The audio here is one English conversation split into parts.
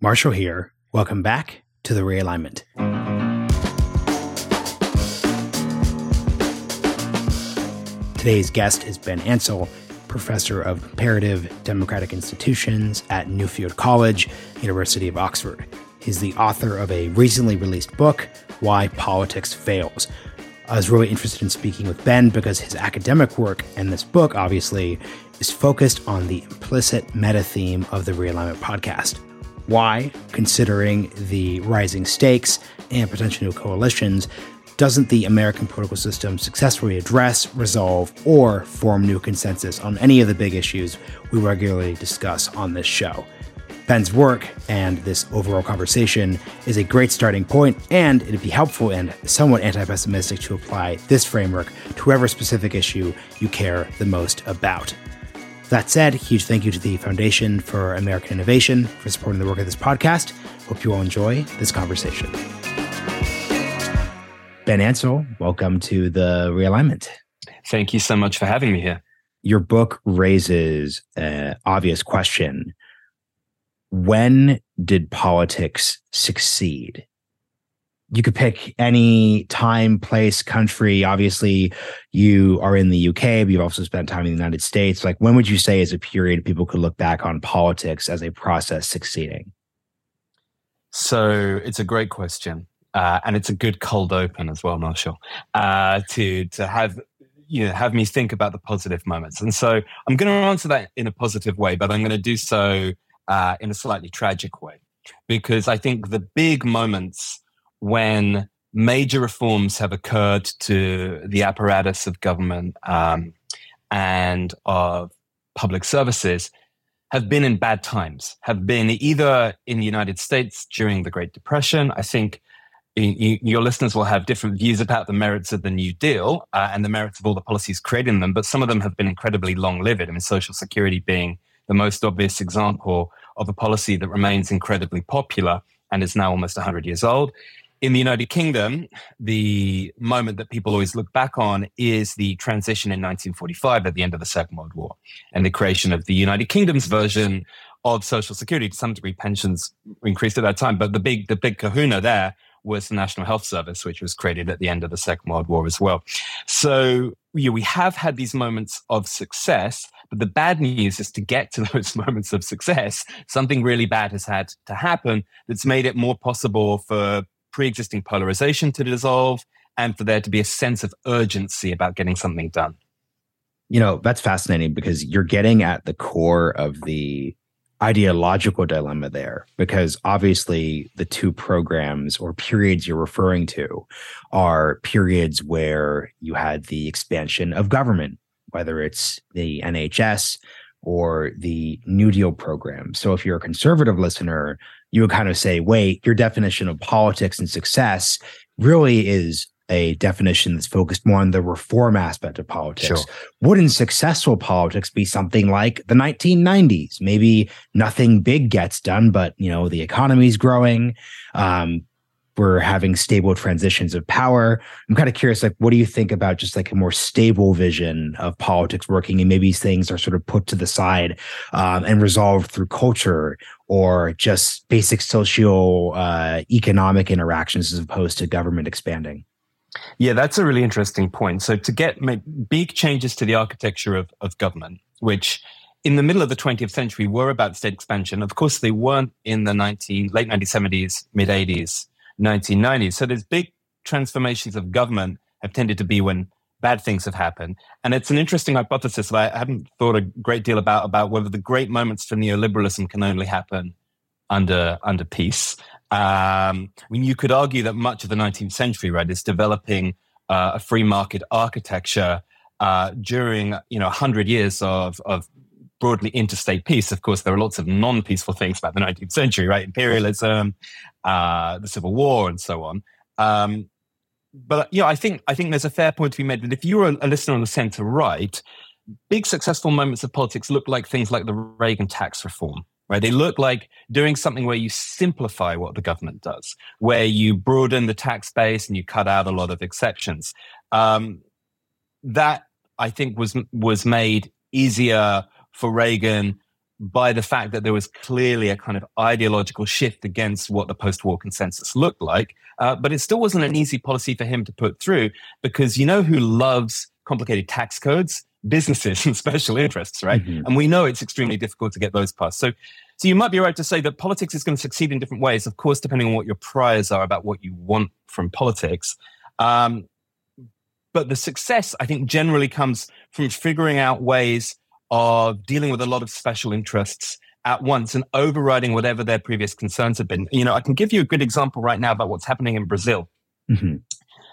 Marshall here. Welcome back to the realignment. Today's guest is Ben Ansell, professor of comparative democratic institutions at Nuffield College, University of Oxford. He's the author of a recently released book, Why Politics Fails. I was really interested in speaking with Ben because his academic work and this book, obviously, is focused on the implicit meta theme of the Realignment podcast why, considering the rising stakes and potential new coalitions, doesn't the American political system successfully address, resolve, or form new consensus on any of the big issues we regularly discuss on this show? Ben's work and this overall conversation is a great starting point, and it'd be helpful and somewhat anti pessimistic to apply this framework to whatever specific issue you care the most about. That said, huge thank you to the Foundation for American Innovation for supporting the work of this podcast. Hope you all enjoy this conversation. Ben Ansell, welcome to the realignment. Thank you so much for having me here. Your book raises an obvious question. When did politics succeed? You could pick any time, place, country. Obviously, you are in the UK, but you've also spent time in the United States. Like, when would you say is a period people could look back on politics as a process succeeding? So it's a great question. Uh, and it's a good cold open as well, Marshall, uh, to to have you know have me think about the positive moments. And so I'm going to answer that in a positive way, but I'm going to do so uh, in a slightly tragic way because I think the big moments when major reforms have occurred to the apparatus of government um, and of public services have been in bad times, have been either in the United States during the Great Depression. I think your listeners will have different views about the merits of the New Deal uh, and the merits of all the policies creating them, but some of them have been incredibly long lived. I mean, Social Security being the most obvious example of a policy that remains incredibly popular and is now almost 100 years old in the United Kingdom, the moment that people always look back on is the transition in 1945 at the end of the Second World War and the creation of the United Kingdom's version of Social Security. To some degree, pensions increased at that time, but the big the big kahuna there was the National Health Service, which was created at the end of the Second World War as well. So yeah, we have had these moments of success, but the bad news is to get to those moments of success, something really bad has had to happen that's made it more possible for pre-existing polarization to dissolve and for there to be a sense of urgency about getting something done you know that's fascinating because you're getting at the core of the ideological dilemma there because obviously the two programs or periods you're referring to are periods where you had the expansion of government whether it's the NHS or the New Deal program. So if you're a conservative listener, you would kind of say, wait, your definition of politics and success really is a definition that's focused more on the reform aspect of politics. Sure. Wouldn't successful politics be something like the 1990s? Maybe nothing big gets done, but you know the economy's growing. Um, we're having stable transitions of power. I'm kind of curious, like, what do you think about just like a more stable vision of politics working, and maybe things are sort of put to the side um, and resolved through culture or just basic socio uh, economic interactions as opposed to government expanding? Yeah, that's a really interesting point. So to get big changes to the architecture of, of government, which in the middle of the 20th century were about state expansion. Of course, they weren't in the 19, late 1970s, mid 80s 1990s. So there's big transformations of government have tended to be when bad things have happened. And it's an interesting hypothesis that I haven't thought a great deal about, about whether the great moments for neoliberalism can only happen under, under peace. Um, I mean, you could argue that much of the 19th century, right, is developing uh, a free market architecture uh, during, you know, 100 years of, of broadly interstate peace. Of course, there are lots of non-peaceful things about the 19th century, right? Imperialism, uh, the Civil War, and so on. Um, but yeah, I think I think there's a fair point to be made that if you're a, a listener on the centre right, big successful moments of politics look like things like the Reagan tax reform, right? They look like doing something where you simplify what the government does, where you broaden the tax base and you cut out a lot of exceptions. Um, that I think was was made easier for Reagan by the fact that there was clearly a kind of ideological shift against what the post war consensus looked like. Uh, but it still wasn't an easy policy for him to put through because you know who loves complicated tax codes? Businesses and special interests, right? Mm-hmm. And we know it's extremely difficult to get those passed. So, so you might be right to say that politics is going to succeed in different ways, of course, depending on what your priors are about what you want from politics. Um, but the success, I think, generally comes from figuring out ways of dealing with a lot of special interests at once and overriding whatever their previous concerns have been. You know, I can give you a good example right now about what's happening in Brazil. Mm-hmm.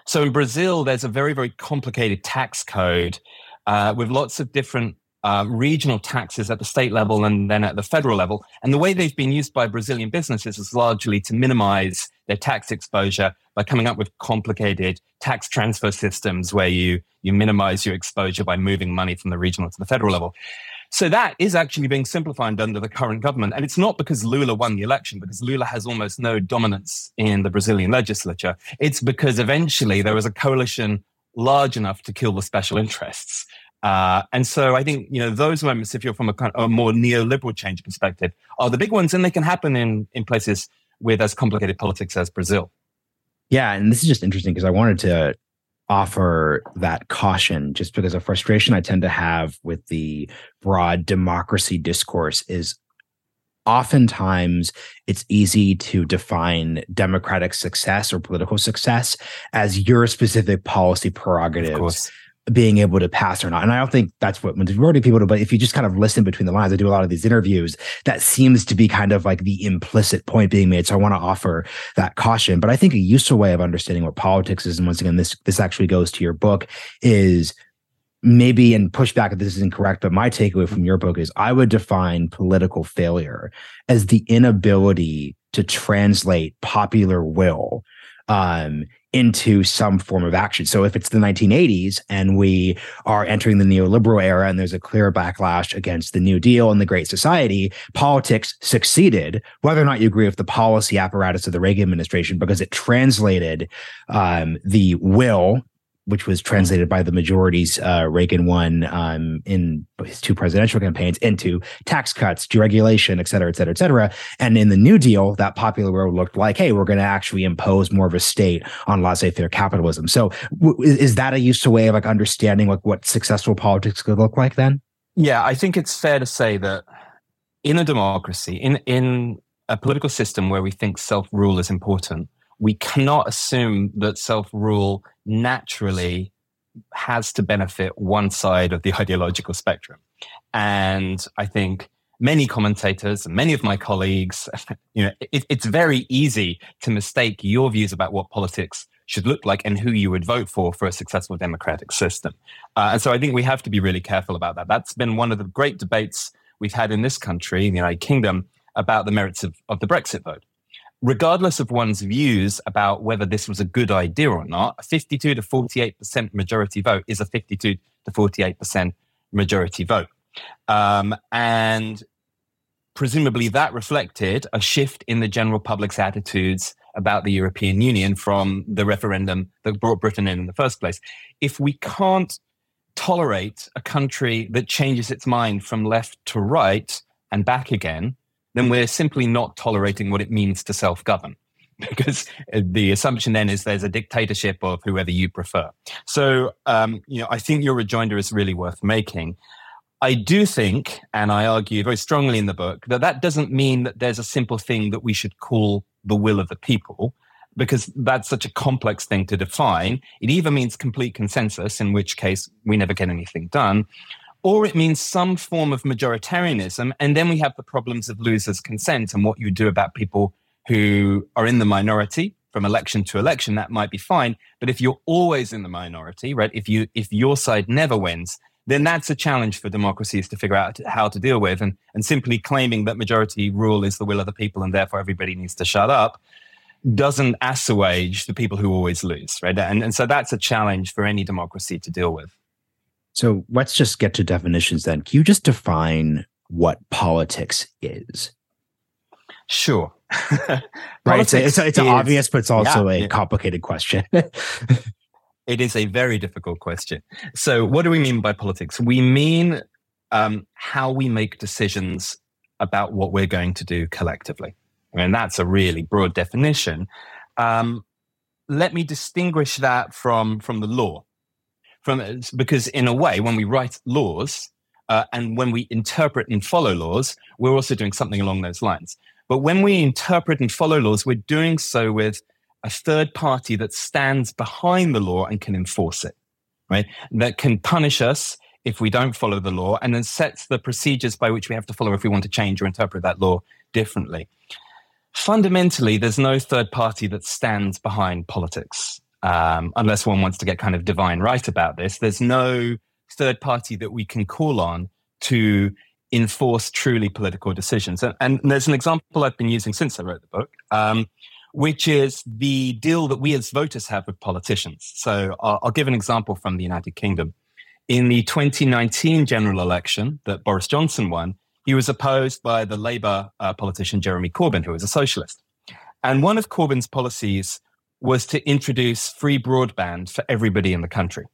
So in Brazil, there's a very, very complicated tax code uh, with lots of different uh, regional taxes at the state level and then at the federal level. And the way they've been used by Brazilian businesses is largely to minimize their tax exposure by coming up with complicated tax transfer systems where you, you minimize your exposure by moving money from the regional to the federal level. So that is actually being simplified under the current government. And it's not because Lula won the election, because Lula has almost no dominance in the Brazilian legislature. It's because eventually there was a coalition large enough to kill the special interests. Uh, and so I think you know those moments, if you're from a, kind of, a more neoliberal change perspective, are the big ones, and they can happen in in places with as complicated politics as Brazil. Yeah, and this is just interesting because I wanted to offer that caution just because a frustration I tend to have with the broad democracy discourse is oftentimes it's easy to define democratic success or political success as your specific policy prerogatives being able to pass or not. And I don't think that's what majority of people do. But if you just kind of listen between the lines, I do a lot of these interviews. That seems to be kind of like the implicit point being made. So I want to offer that caution. But I think a useful way of understanding what politics is, and once again, this this actually goes to your book, is maybe and push back if this is incorrect. But my takeaway from your book is I would define political failure as the inability to translate popular will um, into some form of action. So if it's the 1980s and we are entering the neoliberal era and there's a clear backlash against the New Deal and the Great Society, politics succeeded, whether or not you agree with the policy apparatus of the Reagan administration, because it translated um, the will which was translated by the majorities uh, Reagan won um, in his two presidential campaigns into tax cuts, deregulation, et cetera, et cetera, et cetera. And in the New Deal, that popular road looked like, hey, we're going to actually impose more of a state on laissez-faire capitalism. So, w- is that a useful way of like understanding like what successful politics could look like then? Yeah, I think it's fair to say that in a democracy, in in a political system where we think self rule is important, we cannot assume that self rule naturally has to benefit one side of the ideological spectrum. And I think many commentators and many of my colleagues, you know, it, it's very easy to mistake your views about what politics should look like and who you would vote for for a successful democratic system. Uh, and so I think we have to be really careful about that. That's been one of the great debates we've had in this country, in the United Kingdom, about the merits of, of the Brexit vote regardless of one's views about whether this was a good idea or not, a 52 to 48% majority vote is a 52 to 48% majority vote. Um, and presumably that reflected a shift in the general public's attitudes about the European Union from the referendum that brought Britain in in the first place. If we can't tolerate a country that changes its mind from left to right and back again, then we're simply not tolerating what it means to self govern. Because the assumption then is there's a dictatorship of whoever you prefer. So, um, you know, I think your rejoinder is really worth making. I do think, and I argue very strongly in the book, that that doesn't mean that there's a simple thing that we should call the will of the people, because that's such a complex thing to define. It either means complete consensus, in which case we never get anything done, or it means some form of majoritarianism. And then we have the problems of losers' consent and what you do about people who are in the minority from election to election. That might be fine. But if you're always in the minority, right, if you if your side never wins, then that's a challenge for democracies to figure out how to deal with. And, and simply claiming that majority rule is the will of the people and therefore everybody needs to shut up doesn't assuage the people who always lose, right? And, and so that's a challenge for any democracy to deal with. So let's just get to definitions then. Can you just define what politics is? Sure. right. It's, a, it's, a, it's is, obvious, but it's also yeah, a complicated question. it is a very difficult question. So, what do we mean by politics? We mean um, how we make decisions about what we're going to do collectively. And that's a really broad definition. Um, let me distinguish that from, from the law. From, because in a way, when we write laws uh, and when we interpret and follow laws, we're also doing something along those lines. But when we interpret and follow laws, we're doing so with a third party that stands behind the law and can enforce it, right? That can punish us if we don't follow the law and then sets the procedures by which we have to follow if we want to change or interpret that law differently. Fundamentally, there's no third party that stands behind politics. Um, unless one wants to get kind of divine right about this, there's no third party that we can call on to enforce truly political decisions. And, and, there's an example I've been using since I wrote the book, um, which is the deal that we as voters have with politicians. So I'll, I'll give an example from the United Kingdom. In the 2019 general election that Boris Johnson won, he was opposed by the Labour uh, politician Jeremy Corbyn, who was a socialist. And one of Corbyn's policies was to introduce free broadband for everybody in the country.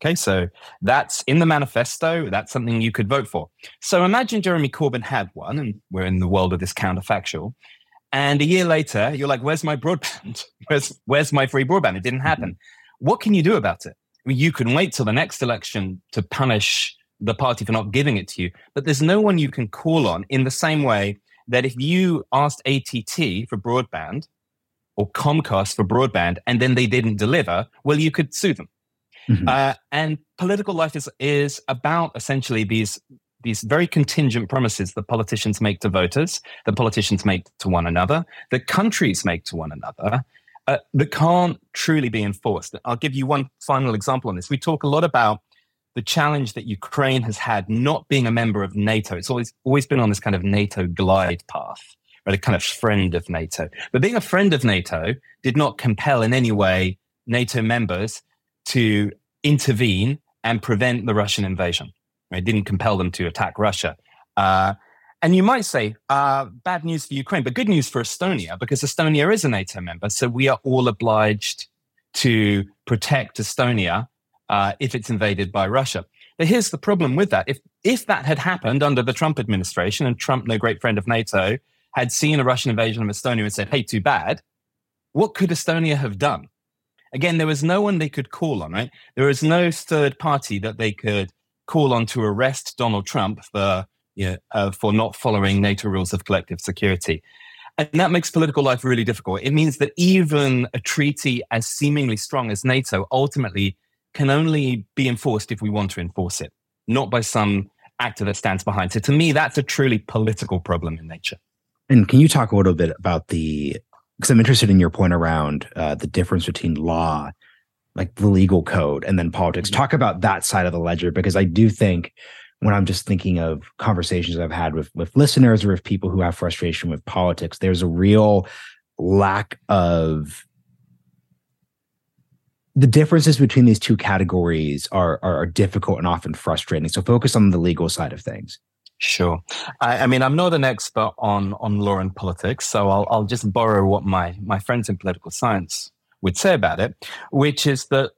Okay, so that's in the manifesto. That's something you could vote for. So imagine Jeremy Corbyn had won, and we're in the world of this counterfactual. And a year later, you're like, "Where's my broadband? Where's where's my free broadband? It didn't happen. Mm-hmm. What can you do about it? I mean, you can wait till the next election to punish the party for not giving it to you, but there's no one you can call on in the same way that if you asked ATT for broadband or Comcast for broadband and then they didn't deliver, well, you could sue them Mm-hmm. Uh, and political life is is about essentially these these very contingent promises that politicians make to voters, that politicians make to one another, that countries make to one another, uh, that can't truly be enforced. I'll give you one final example on this. We talk a lot about the challenge that Ukraine has had not being a member of NATO. It's always always been on this kind of NATO glide path, A kind of friend of NATO. But being a friend of NATO did not compel in any way NATO members to intervene and prevent the Russian invasion. It didn't compel them to attack Russia. Uh, and you might say, uh, bad news for Ukraine, but good news for Estonia, because Estonia is a NATO member. So we are all obliged to protect Estonia uh, if it's invaded by Russia. But here's the problem with that. If, if that had happened under the Trump administration and Trump, no great friend of NATO, had seen a Russian invasion of Estonia and said, hey, too bad, what could Estonia have done? Again, there was no one they could call on, right? There was no third party that they could call on to arrest Donald Trump for, you know, uh, for not following NATO rules of collective security. And that makes political life really difficult. It means that even a treaty as seemingly strong as NATO ultimately can only be enforced if we want to enforce it, not by some actor that stands behind. So to me, that's a truly political problem in nature. And can you talk a little bit about the because I'm interested in your point around uh, the difference between law, like the legal code, and then politics. Mm-hmm. Talk about that side of the ledger because I do think when I'm just thinking of conversations I've had with with listeners or with people who have frustration with politics, there's a real lack of the differences between these two categories are, are, are difficult and often frustrating. So focus on the legal side of things. Sure. I, I, mean, I'm not an expert on, on law and politics, so I'll, I'll just borrow what my, my friends in political science would say about it, which is that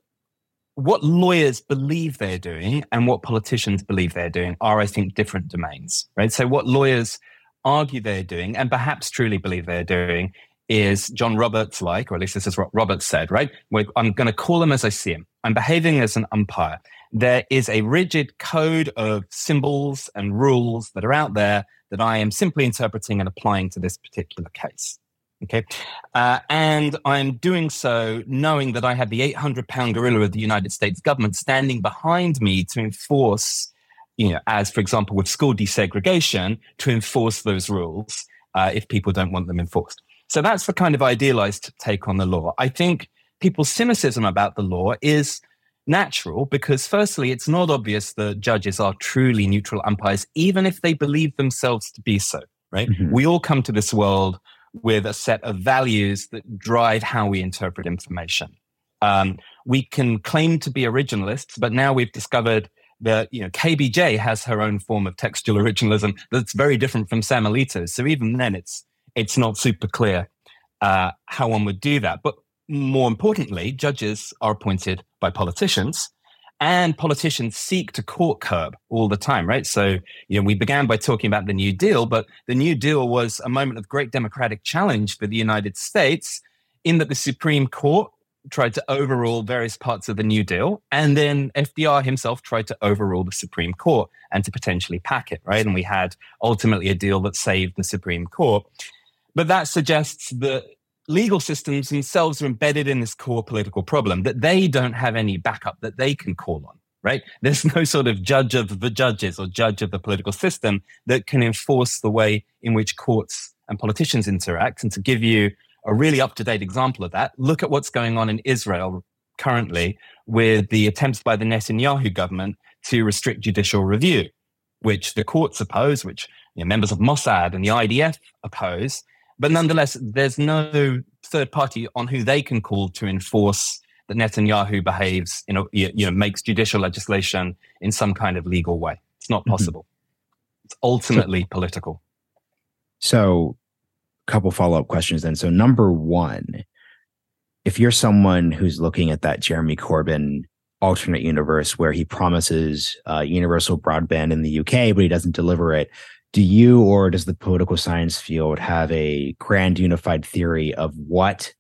what lawyers believe they're doing and what politicians believe they're doing are, I think, different domains, right? So what lawyers argue they're doing and perhaps truly believe they're doing is John Roberts like, or at least this is what Roberts said, right? I'm going to call him as I see him. I'm behaving as an umpire there is a rigid code of symbols and rules that are out there that I am simply interpreting and applying to this particular case. Okay. Uh, and I'm doing so knowing that I have the 800 pound gorilla of the United States government standing behind me to enforce, you know, as for example, with school desegregation, to enforce those rules uh, if people don't want them enforced. So that's the kind of idealized take on the law. I think people's cynicism about the law is natural because, firstly, it's not obvious that judges are truly neutral umpires, even if they believe themselves to be so, right? Mm-hmm. We all come to this world with a set of values that drive how we interpret information. Um, we can claim to be originalists, but now we've discovered that you know KBJ has her own form of textual originalism that's very different from Sam Alito's. So even then, it's it's not super clear uh, how one would do that. But more importantly, judges are appointed by politicians. and politicians seek to court curb all the time, right? So, you know, we began by talking about the New Deal, but the New Deal was a moment of great democratic challenge for the United States in that the Supreme Court tried to overrule various parts of the New Deal. And then FDR himself tried to overrule the Supreme Court and to potentially pack it, right? And we had ultimately a deal that saved the Supreme Court. But that suggests that legal systems themselves are embedded in this core political problem, that they don't have any backup that they can call on, right? There's no sort of judge of the judges or judge of the political system that can enforce the way in which courts and politicians interact. And to give you a really up to date example of that. Look at what's going on in Israel currently with the attempts by the Netanyahu government to restrict judicial review, which the courts oppose, which you know, members of Mossad and the IDF oppose. But nonetheless, there's no third party on who they can call to enforce that Netanyahu behaves, you know, you know, makes judicial legislation in some kind of legal way. It's not mm-hmm. possible. Mm-hmm. It's ultimately so, political. So a couple follow up questions then. So, number one, if you're someone who's looking at that Jeremy Corbyn alternate universe where he promises uh, universal broadband in the UK, but he doesn't deliver it, do you or does the political science field have a grand unified theory of what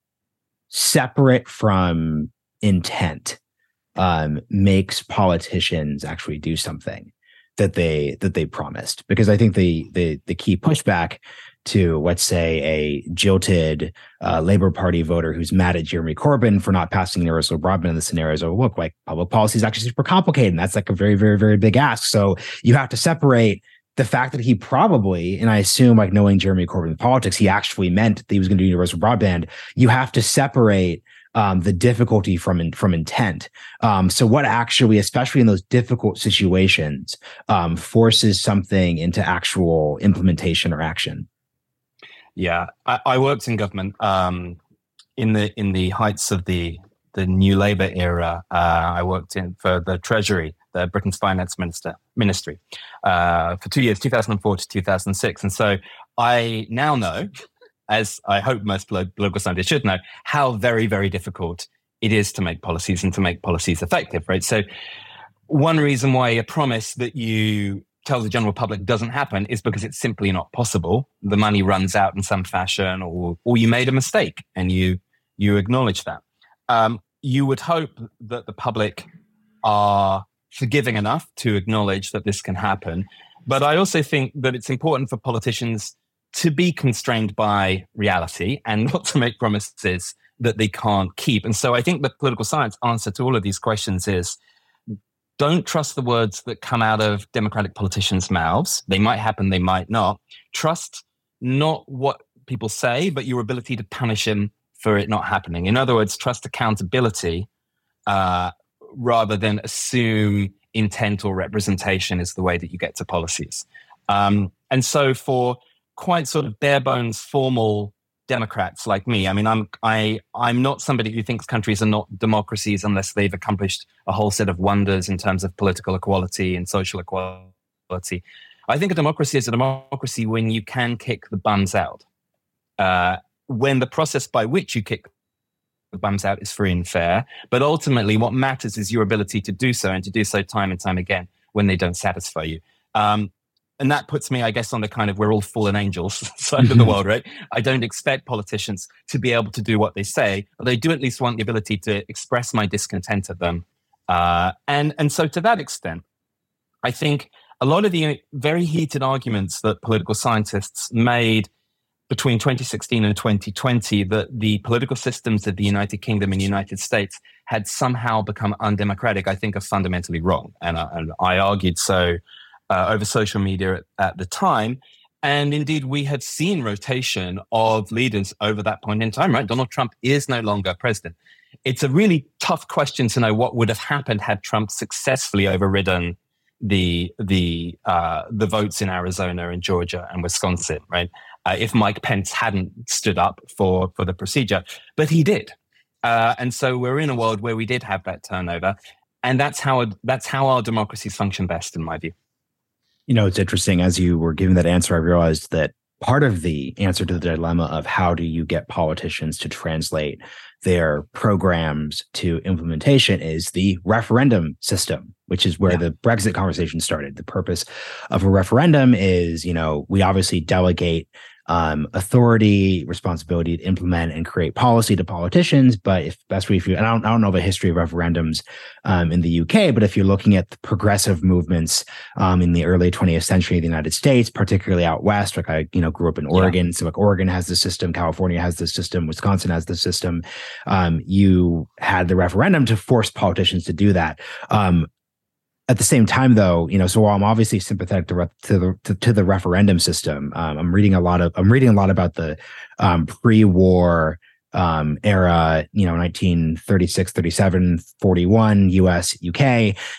separate from intent um, makes politicians actually do something that they that they promised? Because I think the the the key pushback to let's say a jilted uh, Labor Party voter who's mad at Jeremy Corbyn for not passing universal broadband in the scenarios. Oh, look, like public policy is actually super complicated, and that's like a very, very, very big ask. So you have to separate the fact that he probably, and I assume like knowing Jeremy Corbyn politics, he actually meant that he was going to do universal broadband. You have to separate um, the difficulty from from intent. Um, so, what actually, especially in those difficult situations, um, forces something into actual implementation or action? Yeah, I, I worked in government um, in the in the heights of the the New Labour era. Uh, I worked in for the Treasury, the Britain's finance minister ministry, uh, for two years, 2004 to 2006, and so I now know, as I hope most political scientists should know, how very very difficult it is to make policies and to make policies effective. Right, so. One reason why a promise that you tell the general public doesn't happen is because it's simply not possible. The money runs out in some fashion, or or you made a mistake and you you acknowledge that. Um, you would hope that the public are forgiving enough to acknowledge that this can happen. But I also think that it's important for politicians to be constrained by reality and not to make promises that they can't keep. And so I think the political science answer to all of these questions is don't trust the words that come out of Democratic politicians' mouths. They might happen, they might not. Trust not what people say, but your ability to punish him for it not happening. In other words, trust accountability uh, rather than assume intent or representation is the way that you get to policies. Um, and so, for quite sort of bare bones formal Democrats like me. I mean, I'm I I'm not somebody who thinks countries are not democracies unless they've accomplished a whole set of wonders in terms of political equality and social equality. I think a democracy is a democracy when you can kick the bums out. Uh, when the process by which you kick bums out is free and fair, but ultimately, what matters is your ability to do so and to do so time and time again when they don't satisfy you. Um, and that puts me, I guess, on the kind of we're all fallen angels side of the world, right? I don't expect politicians to be able to do what they say, but they do at least want the ability to express my discontent at them. Uh, and and so to that extent, I think a lot of the very heated arguments that political scientists made between 2016 and 2020 that the political systems of the United Kingdom and United States had somehow become undemocratic, I think are fundamentally wrong. And, uh, and I argued so uh, over social media at, at, the time. And indeed, we had seen rotation of leaders over that point in time, right? Donald Trump is no longer president. It's a really tough question to know what would have happened had Trump successfully overridden the the uh, the votes in Arizona and Georgia and Wisconsin, right? Uh, if Mike Pence hadn't stood up for for the procedure, but he did, uh, and so we're in a world where we did have that turnover, and that's how that's how our democracies function best, in my view. You know, it's interesting. As you were giving that answer, I realized that part of the answer to the dilemma of how do you get politicians to translate their programs to implementation is the referendum system, which is where yeah. the Brexit conversation started. The purpose of a referendum is, you know, we obviously delegate um, authority, responsibility to implement and create policy to politicians. But if best if you, and I don't, I don't know the history of referendums um, in the UK, but if you're looking at the progressive movements um, in the early 20th century in the United States, particularly out west, like I, you know, grew up in Oregon, yeah. so like Oregon has the system, California has the system, Wisconsin has the system. Um, you had the referendum to force politicians to do that. At the same time though you know so while i'm obviously sympathetic to, to the to, to, the referendum system um, i'm reading a lot of i'm reading a lot about the um, pre-war um, era you know 1936 37 41 us uk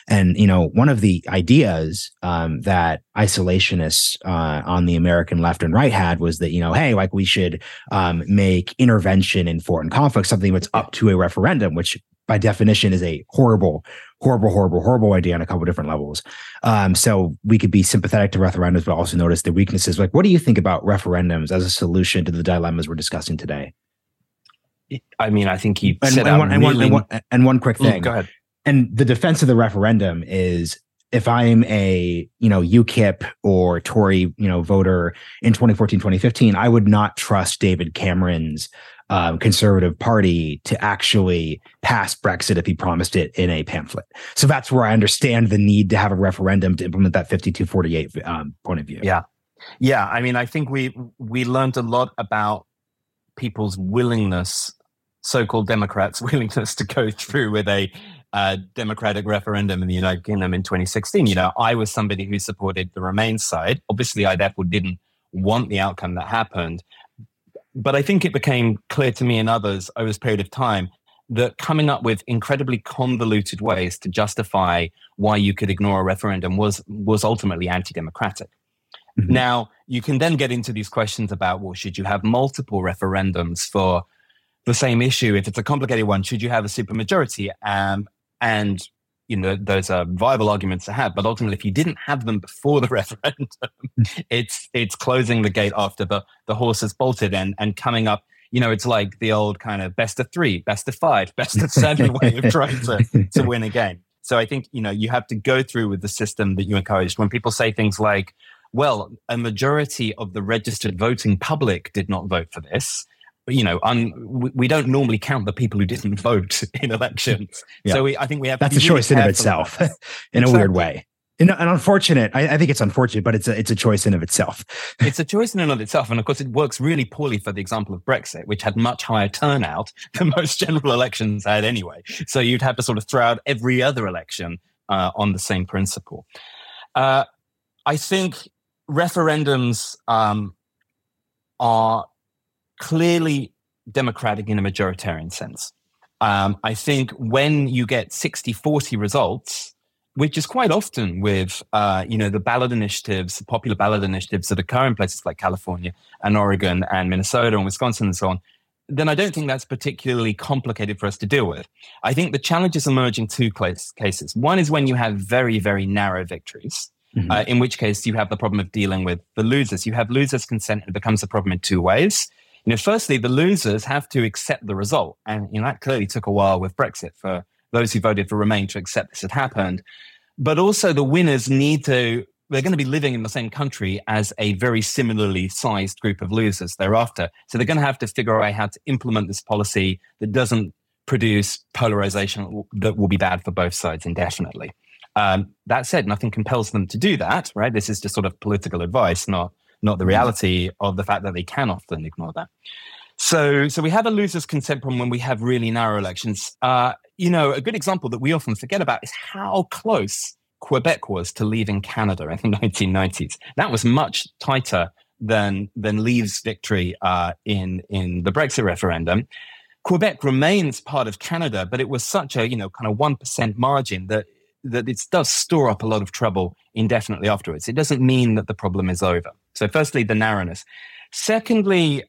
and you know one of the ideas um, that isolationists uh, on the american left and right had was that you know hey like we should um, make intervention in foreign conflicts something that's up to a referendum which by definition is a horrible, horrible, horrible, horrible idea on a couple different levels. Um, so we could be sympathetic to referendums, but also notice the weaknesses. Like, what do you think about referendums as a solution to the dilemmas we're discussing today? I mean, I think he and, said and, one, and, one, and, one, and one quick thing. Mm, go ahead. And the defense of the referendum is if I'm a, you know, UKIP or Tory, you know, voter in 2014, 2015, I would not trust David Cameron's um, conservative party to actually pass Brexit if he promised it in a pamphlet. So that's where I understand the need to have a referendum to implement that 5248 um, point of view. Yeah. Yeah. I mean, I think we, we learned a lot about people's willingness, so called Democrats' willingness to go through with a uh, democratic referendum in the United Kingdom in 2016. You know, I was somebody who supported the Remain side. Obviously, I therefore didn't want the outcome that happened. But I think it became clear to me and others over this period of time that coming up with incredibly convoluted ways to justify why you could ignore a referendum was was ultimately anti-democratic. Mm-hmm. Now, you can then get into these questions about well, should you have multiple referendums for the same issue? If it's a complicated one, should you have a supermajority? Um, and you know those are viable arguments to have but ultimately if you didn't have them before the referendum it's it's closing the gate after the the horse has bolted and and coming up you know it's like the old kind of best of three best of five best of seven way of trying to to win a game. So i think you know you have to go through with the system that you encouraged when people say things like well a majority of the registered voting public did not vote for this you know, un, we don't normally count the people who didn't vote in elections. Yeah. So we, I think we have that's a really choice in of itself, in exactly. a weird way. And, and unfortunate, I, I, think it's unfortunate, but it's a it's a choice in of itself. it's a choice in and of itself, and of course, it works really poorly for the example of Brexit, which had much higher turnout than most general elections had anyway. So you'd have to sort of throw out every other election uh, on the same principle. Uh, I think referendums um, are clearly democratic in a majoritarian sense. Um, I think when you get 60 40 results, which is quite often with uh, you know the ballot initiatives, popular ballot initiatives that occur in places like California and Oregon and Minnesota and Wisconsin and so on, then I don't think that's particularly complicated for us to deal with. I think the challenge is emerging two cases. One is when you have very very narrow victories. Mm-hmm. Uh, in which case you have the problem of dealing with the losers. You have losers' consent, and it becomes a problem in two ways you know, firstly, the losers have to accept the result. And, you know, that clearly took a while with Brexit for those who voted for Remain to accept this had happened. But also the winners need to, they're going to be living in the same country as a very similarly sized group of losers thereafter. So they're going to have to figure out how to implement this policy that doesn't produce polarization that will be bad for both sides indefinitely. Um, that said, nothing compels them to do that, right? This is just sort of political advice, not not the mm-hmm. reality of the fact that they can often ignore that. So, so we have a loser's consent problem when we have really narrow elections. Uh, you know, a good example that we often forget about is how close Quebec was to leaving Canada in the 1990s. That was much tighter than than Leave's victory uh, in in the Brexit referendum. Quebec remains part of Canada, but it was such a you know kind of one percent margin that that it does store up a lot of trouble indefinitely afterwards. It doesn't mean that the problem is over. So, firstly, the narrowness. Secondly,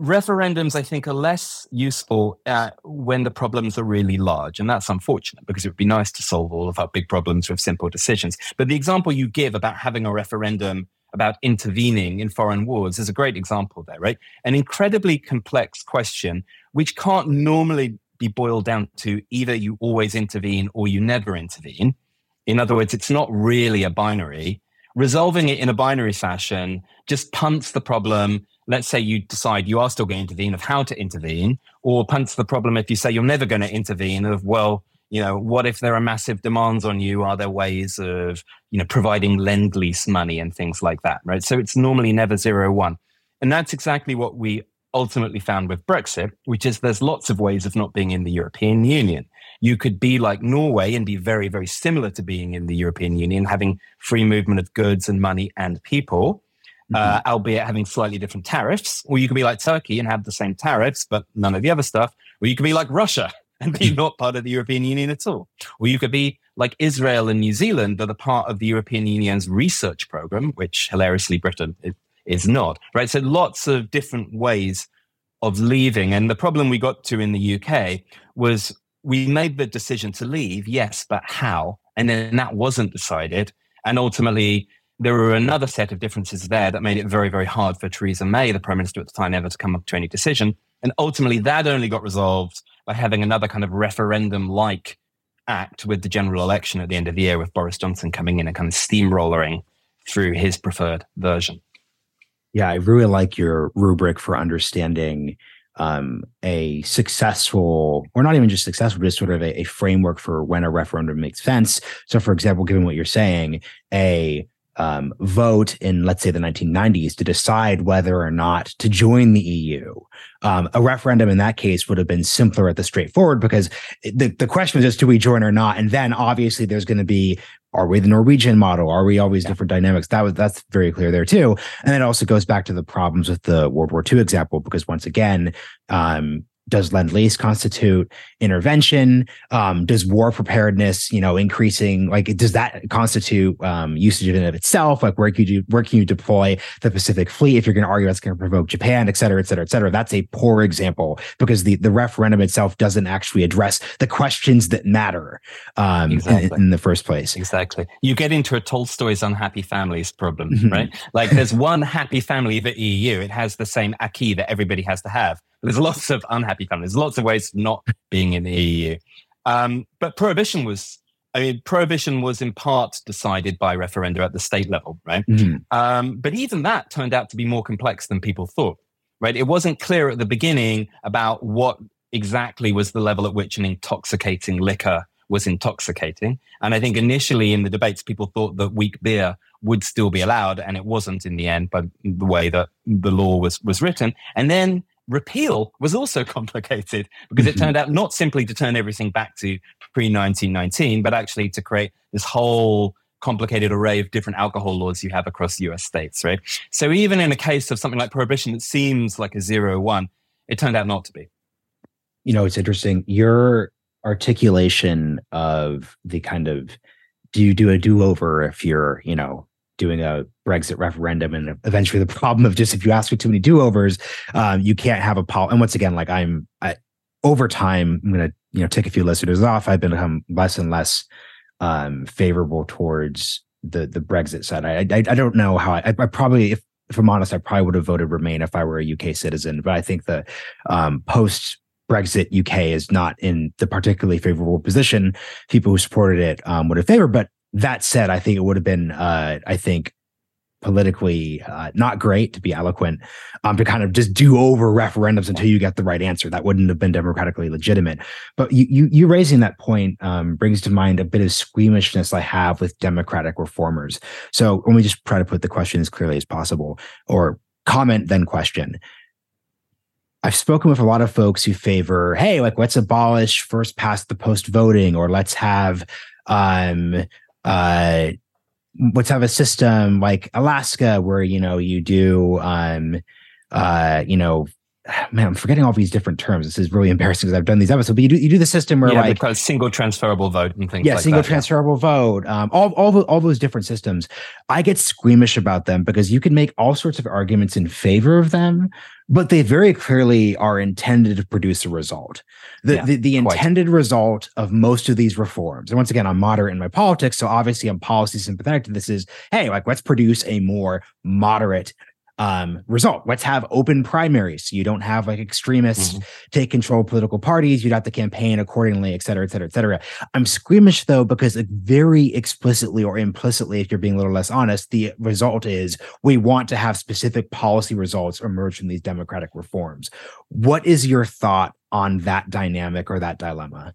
referendums, I think, are less useful uh, when the problems are really large. And that's unfortunate because it would be nice to solve all of our big problems with simple decisions. But the example you give about having a referendum about intervening in foreign wars is a great example there, right? An incredibly complex question, which can't normally be boiled down to either you always intervene or you never intervene. In other words, it's not really a binary. Resolving it in a binary fashion just punts the problem. Let's say you decide you are still going to intervene of how to intervene, or punts the problem if you say you're never going to intervene of, well, you know, what if there are massive demands on you? Are there ways of, you know, providing lend lease money and things like that, right? So it's normally never zero one. And that's exactly what we ultimately found with Brexit, which is there's lots of ways of not being in the European Union. You could be like Norway and be very, very similar to being in the European Union, having free movement of goods and money and people. Uh, mm-hmm. Uh, albeit having slightly different tariffs, or you could be like Turkey and have the same tariffs, but none of the other stuff, or you could be like Russia and be not part of the European Union at all. Or you could be like Israel and New Zealand that are part of the European Union's research program, which hilariously Britain is not, right? So lots of different ways of leaving. And the problem we got to in the UK was we made the decision to leave, yes, but how? And then that wasn't decided. And ultimately, there were another set of differences there that made it very, very hard for Theresa May, the Prime Minister at the time, ever to come up to any decision. And ultimately, that only got resolved by having another kind of referendum like act with the general election at the end of the year, with Boris Johnson coming in and kind of steamrolling through his preferred version. Yeah, I really like your rubric for understanding um, a successful, or not even just successful, but just sort of a, a, framework for when a referendum makes sense. So, for example, given what you're saying, a um, vote in, let's say, the 1990s to decide whether or not to join the EU. Um, a referendum in that case would have been simpler at the straightforward because the, the question is just do we join or not? And then obviously there's going to be are we the Norwegian model? Are we always yeah. different dynamics? That was that's very clear there too. And it also goes back to the problems with the World War II example because once again, um, does lend lease constitute intervention? Um, does war preparedness you know increasing like does that constitute um, usage of it of itself? Like where can you where can you deploy the pacific fleet if you're going to argue that's going to provoke japan et cetera et cetera et cetera? That's a poor example because the the referendum itself doesn't actually address the questions that matter um, exactly. in, in, the first place. Exactly. You get into a tolstoy's unhappy families problem mm-hmm. right? Like there's one happy family the eu it has the same acquis that everybody has to have there's lots of unhappy families. There's lots of ways of not being in the EU. Um, but prohibition was, I mean, prohibition was in part decided by referenda at the state level, right? Mm-hmm. Um, but even that turned out to be more complex than people thought, right? It wasn't clear at the beginning about what exactly was the level at which an intoxicating liquor was intoxicating. And I think initially in the debates, people thought that weak beer would still be allowed, and it wasn't in the end by the way that the law was was written. And then repeal was also complicated because it mm-hmm. turned out not simply to turn everything back to pre 1919, but actually to create this whole complicated array of different alcohol laws you have across US states, right? So even in a case of something like prohibition that seems like a zero one, it turned out not to be. You know, it's interesting. Your articulation of the kind of do you do a do over if you're, you know, doing a Brexit referendum, and eventually the problem of just if you ask for too many do overs, um, you can't have a poll. And once again, like I'm I, over time, I'm gonna you know take a few listeners off. I've become less and less um, favorable towards the the Brexit side. I I, I don't know how I, I probably if if I'm honest, I probably would have voted Remain if I were a UK citizen. But I think the um, post Brexit UK is not in the particularly favorable position. People who supported it um, would have favored. But that said, I think it would have been, uh, I think, politically uh, not great to be eloquent um, to kind of just do over referendums until you get the right answer. That wouldn't have been democratically legitimate. But you you, you raising that point um, brings to mind a bit of squeamishness I have with democratic reformers. So let me just try to put the question as clearly as possible, or comment then question. I've spoken with a lot of folks who favor, hey, like let's abolish first past the post voting, or let's have um, uh, let's have a system like Alaska where you know you do um, uh, you know man, I'm forgetting all these different terms. This is really embarrassing because I've done these episodes. But you do you do the system where yeah, like single transferable vote and things. Yeah, like single that, transferable yeah. vote. Um, all all the, all those different systems. I get squeamish about them because you can make all sorts of arguments in favor of them, but they very clearly are intended to produce a result. The yeah, the, the intended result of most of these reforms. And once again, I'm moderate in my politics, so obviously I'm policy sympathetic to this. Is hey, like let's produce a more moderate um, result. Let's have open primaries. So you don't have like extremists mm-hmm. take control of political parties. You'd have to campaign accordingly, et cetera, et cetera, et cetera. I'm squeamish though, because like, very explicitly or implicitly, if you're being a little less honest, the result is we want to have specific policy results emerge from these democratic reforms. What is your thought on that dynamic or that dilemma?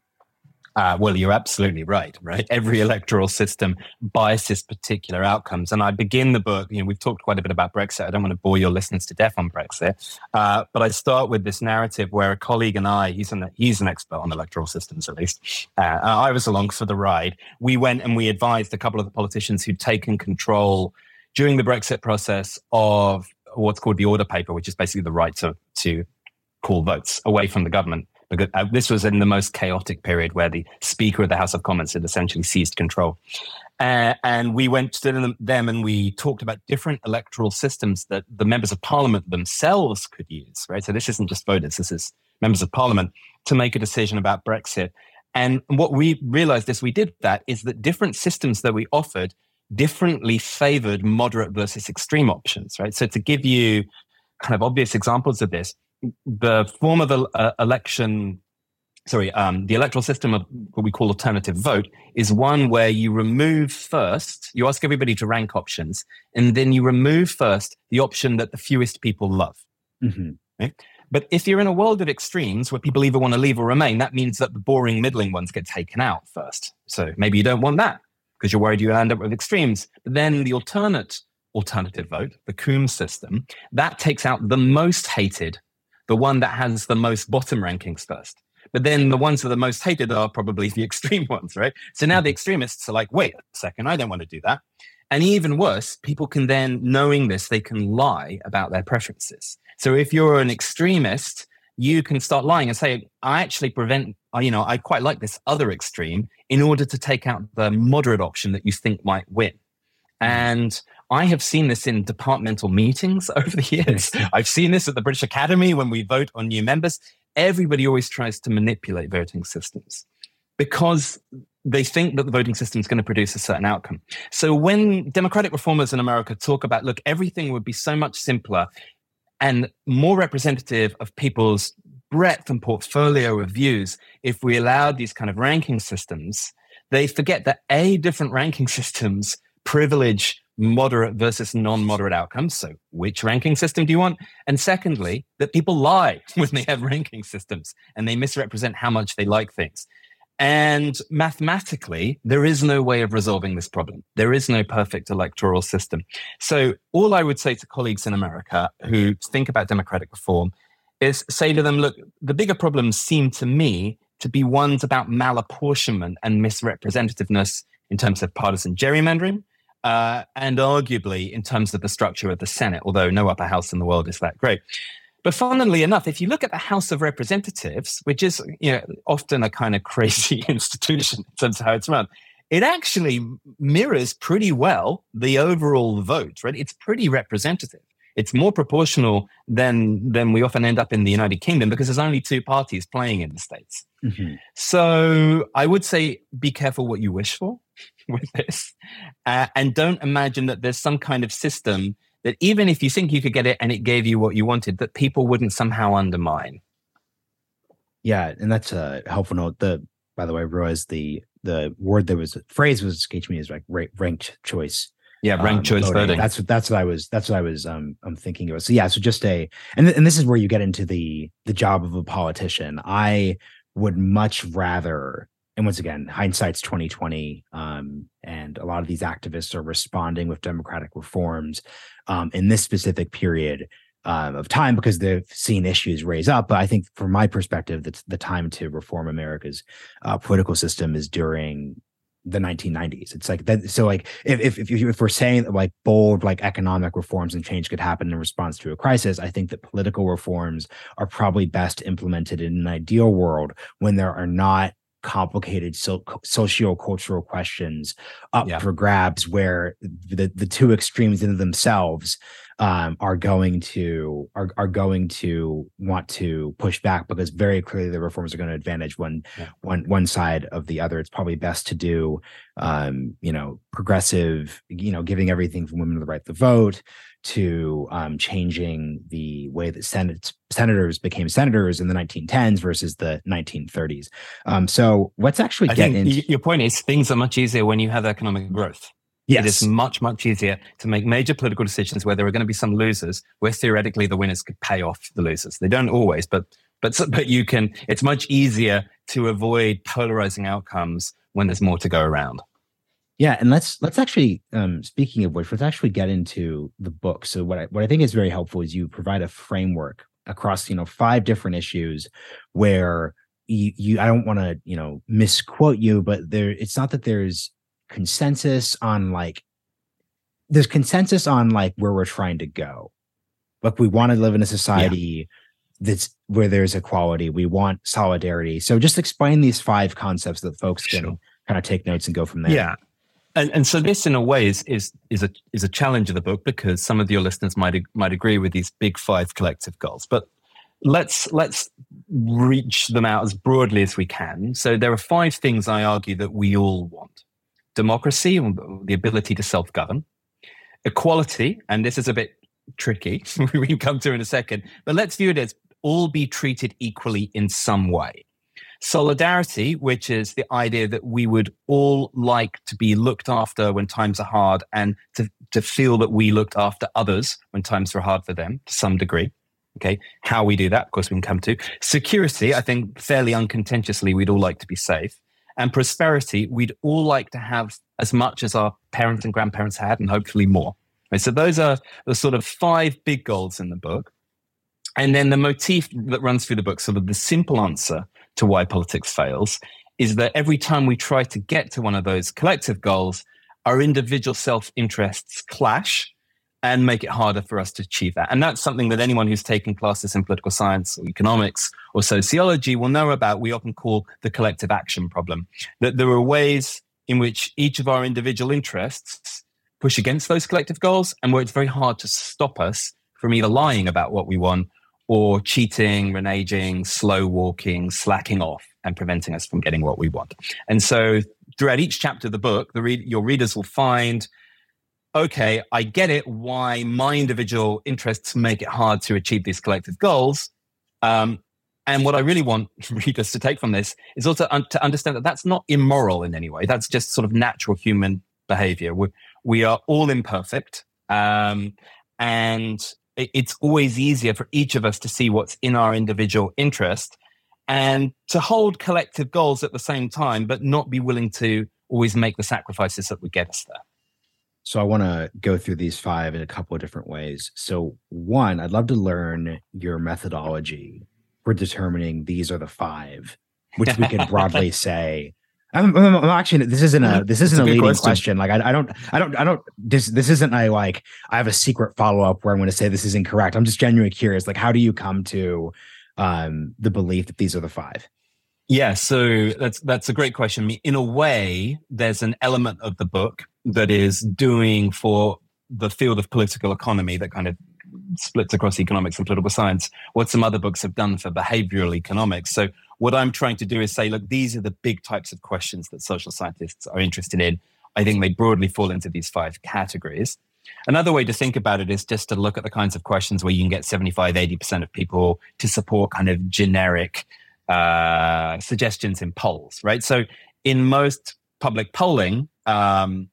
Uh, well, you're absolutely right, right? Every electoral system biases particular outcomes. And I begin the book, you know, we've talked quite a bit about Brexit. I don't want to bore your listeners to death on Brexit. Uh, but I start with this narrative where a colleague and I, he's an, he's an expert on electoral systems at least, uh, I was along for the ride. We went and we advised a couple of the politicians who'd taken control during the Brexit process of what's called the order paper, which is basically the right to, to call votes away from the government because uh, this was in the most chaotic period where the Speaker of the House of Commons had essentially seized control. Uh, and we went to them and we talked about different electoral systems that the members of parliament themselves could use, right? So this isn't just voters, this is members of parliament to make a decision about Brexit. And what we realized as we did that is that different systems that we offered differently favored moderate versus extreme options, right? So to give you kind of obvious examples of this, the form of the uh, election sorry, um, the electoral system of what we call alternative vote is one where you remove first, you ask everybody to rank options, and then you remove first the option that the fewest people love. Mm-hmm. Okay? But if you're in a world of extremes where people either want to leave or remain, that means that the boring middling ones get taken out first. So maybe you don't want that because you're worried you'll end up with extremes. But then the alternate alternative vote, the Coombs system, that takes out the most hated the one that has the most bottom rankings first. But then the ones that are the most hated are probably the extreme ones, right? So now the mm-hmm. extremists are like, wait a second, I don't want to do that. And even worse, people can then, knowing this, they can lie about their preferences. So if you're an extremist, you can start lying and say, I actually prevent, uh, you know, I quite like this other extreme in order to take out the moderate option that you think might win. Mm-hmm. And I have seen this in departmental meetings over the years. I've seen this at the British Academy when we vote on new members. Everybody always tries to manipulate voting systems because they think that the voting system is going to produce a certain outcome. So when democratic reformers in America talk about, look, everything would be so much simpler and more representative of people's breadth and portfolio of views if we allowed these kind of ranking systems, they forget that A, different ranking systems privilege moderate versus non-moderate outcomes. So which ranking system do you want? And secondly, that people lie when they have ranking systems and they misrepresent how much they like things. And mathematically, there is no way of resolving this problem. There is no perfect electoral system. So all I would say to colleagues in America who think about democratic reform is say to them, look, the bigger problems seem to me to be ones about malapportionment and misrepresentativeness in terms of partisan gerrymandering, uh, and arguably in terms of the structure of the Senate, although no upper house in the world is that great. But funnily enough, if you look at the House of Representatives, which is you know often a kind of crazy institution in terms of how it's run, it actually mirrors pretty well the overall vote. Right, it's pretty representative. It's more proportional than than we often end up in the United Kingdom because there's only two parties playing in the states. Mm-hmm. So I would say be careful what you wish for with this. Uh, and don't imagine that there's some kind of system that even if you think you could get it and it gave you what you wanted, that people wouldn't somehow undermine. Yeah, and that's a helpful note. The by the way, Royce, the the word that was phrase was escaped me is like ranked choice. Yeah, ranked um, choice voting. voting. That's what that's what I was that's what I was um I'm thinking of. So yeah, so just a and and this is where you get into the the job of a politician. I would much rather and once again, hindsight's twenty twenty, um, and a lot of these activists are responding with democratic reforms um, in this specific period um, of time because they've seen issues raise up. But I think, from my perspective, that's the time to reform America's uh, political system is during the 1990s. It's like that. So like if if if, if we're saying that like bold like economic reforms and change could happen in response to a crisis, I think that political reforms are probably best implemented in an ideal world when there are not complicated so, socio-cultural questions up yeah. for grabs where the the two extremes in themselves um, are going to are, are going to want to push back because very clearly the reforms are going to advantage one yeah. one one side of the other. It's probably best to do um, you know progressive you know giving everything from women the right to vote to um, changing the way that Senate, senators became senators in the 1910s versus the 1930s. Um, so let's actually I get into your point is things are much easier when you have economic growth. Yes. It is much, much easier to make major political decisions where there are going to be some losers, where theoretically the winners could pay off the losers. They don't always, but but but you can. It's much easier to avoid polarizing outcomes when there's more to go around. Yeah, and let's let's actually um, speaking of which, let's actually get into the book. So what I what I think is very helpful is you provide a framework across you know five different issues where you, you I don't want to you know misquote you, but there it's not that there's consensus on like there's consensus on like where we're trying to go. Like we want to live in a society yeah. that's where there's equality. We want solidarity. So just explain these five concepts that folks can kind of take notes and go from there. Yeah. And, and so this, in a way, is, is is a is a challenge of the book because some of your listeners might might agree with these big five collective goals. But let's let's reach them out as broadly as we can. So there are five things I argue that we all want: democracy, the ability to self govern, equality, and this is a bit tricky, we can come to in a second, but let's view it as all be treated equally in some way. Solidarity, which is the idea that we would all like to be looked after when times are hard and to, to feel that we looked after others when times were hard for them to some degree. Okay. How we do that, of course, we can come to. Security, I think fairly uncontentiously, we'd all like to be safe and prosperity, we'd all like to have as much as our parents and grandparents had, and hopefully more. So those are the sort of five big goals in the book. And then the motif that runs through the book, sort of the simple answer to why politics fails, is that every time we try to get to one of those collective goals, our individual self interests clash and make it harder for us to achieve that. And that's something that anyone who's taken classes in political science or economics or sociology will know about. We often call the collective action problem. That there are ways in which each of our individual interests push against those collective goals and where it's very hard to stop us from either lying about what we want or cheating, reneging, slow walking, slacking off and preventing us from getting what we want. And so throughout each chapter of the book, the your readers will find okay, I get it why my individual interests make it hard to achieve these collective goals. Um, and what I really want readers to take from this is also un- to understand that that's not immoral in any way. That's just sort of natural human behavior. we we are all imperfect. Um, and it's always easier for each of us to see what's in our individual interest and to hold collective goals at the same time, but not be willing to always make the sacrifices that would get us there. So I want to go through these five in a couple of different ways. So one, I'd love to learn your methodology for determining these are the five, which we could broadly say. I'm, I'm, actually this isn't a this isn't a, a leading question. question. Like I, I don't I don't I don't this this isn't a like I have a secret follow up where I'm going to say this is incorrect. I'm just genuinely curious. Like how do you come to um the belief that these are the five? Yeah, so that's that's a great question. In a way, there's an element of the book that is doing for the field of political economy that kind of splits across economics and political science what some other books have done for behavioral economics. So what I'm trying to do is say, look, these are the big types of questions that social scientists are interested in. I think they broadly fall into these five categories. Another way to think about it is just to look at the kinds of questions where you can get 75, 80% of people to support kind of generic uh, suggestions in polls, right? So in most public polling, um,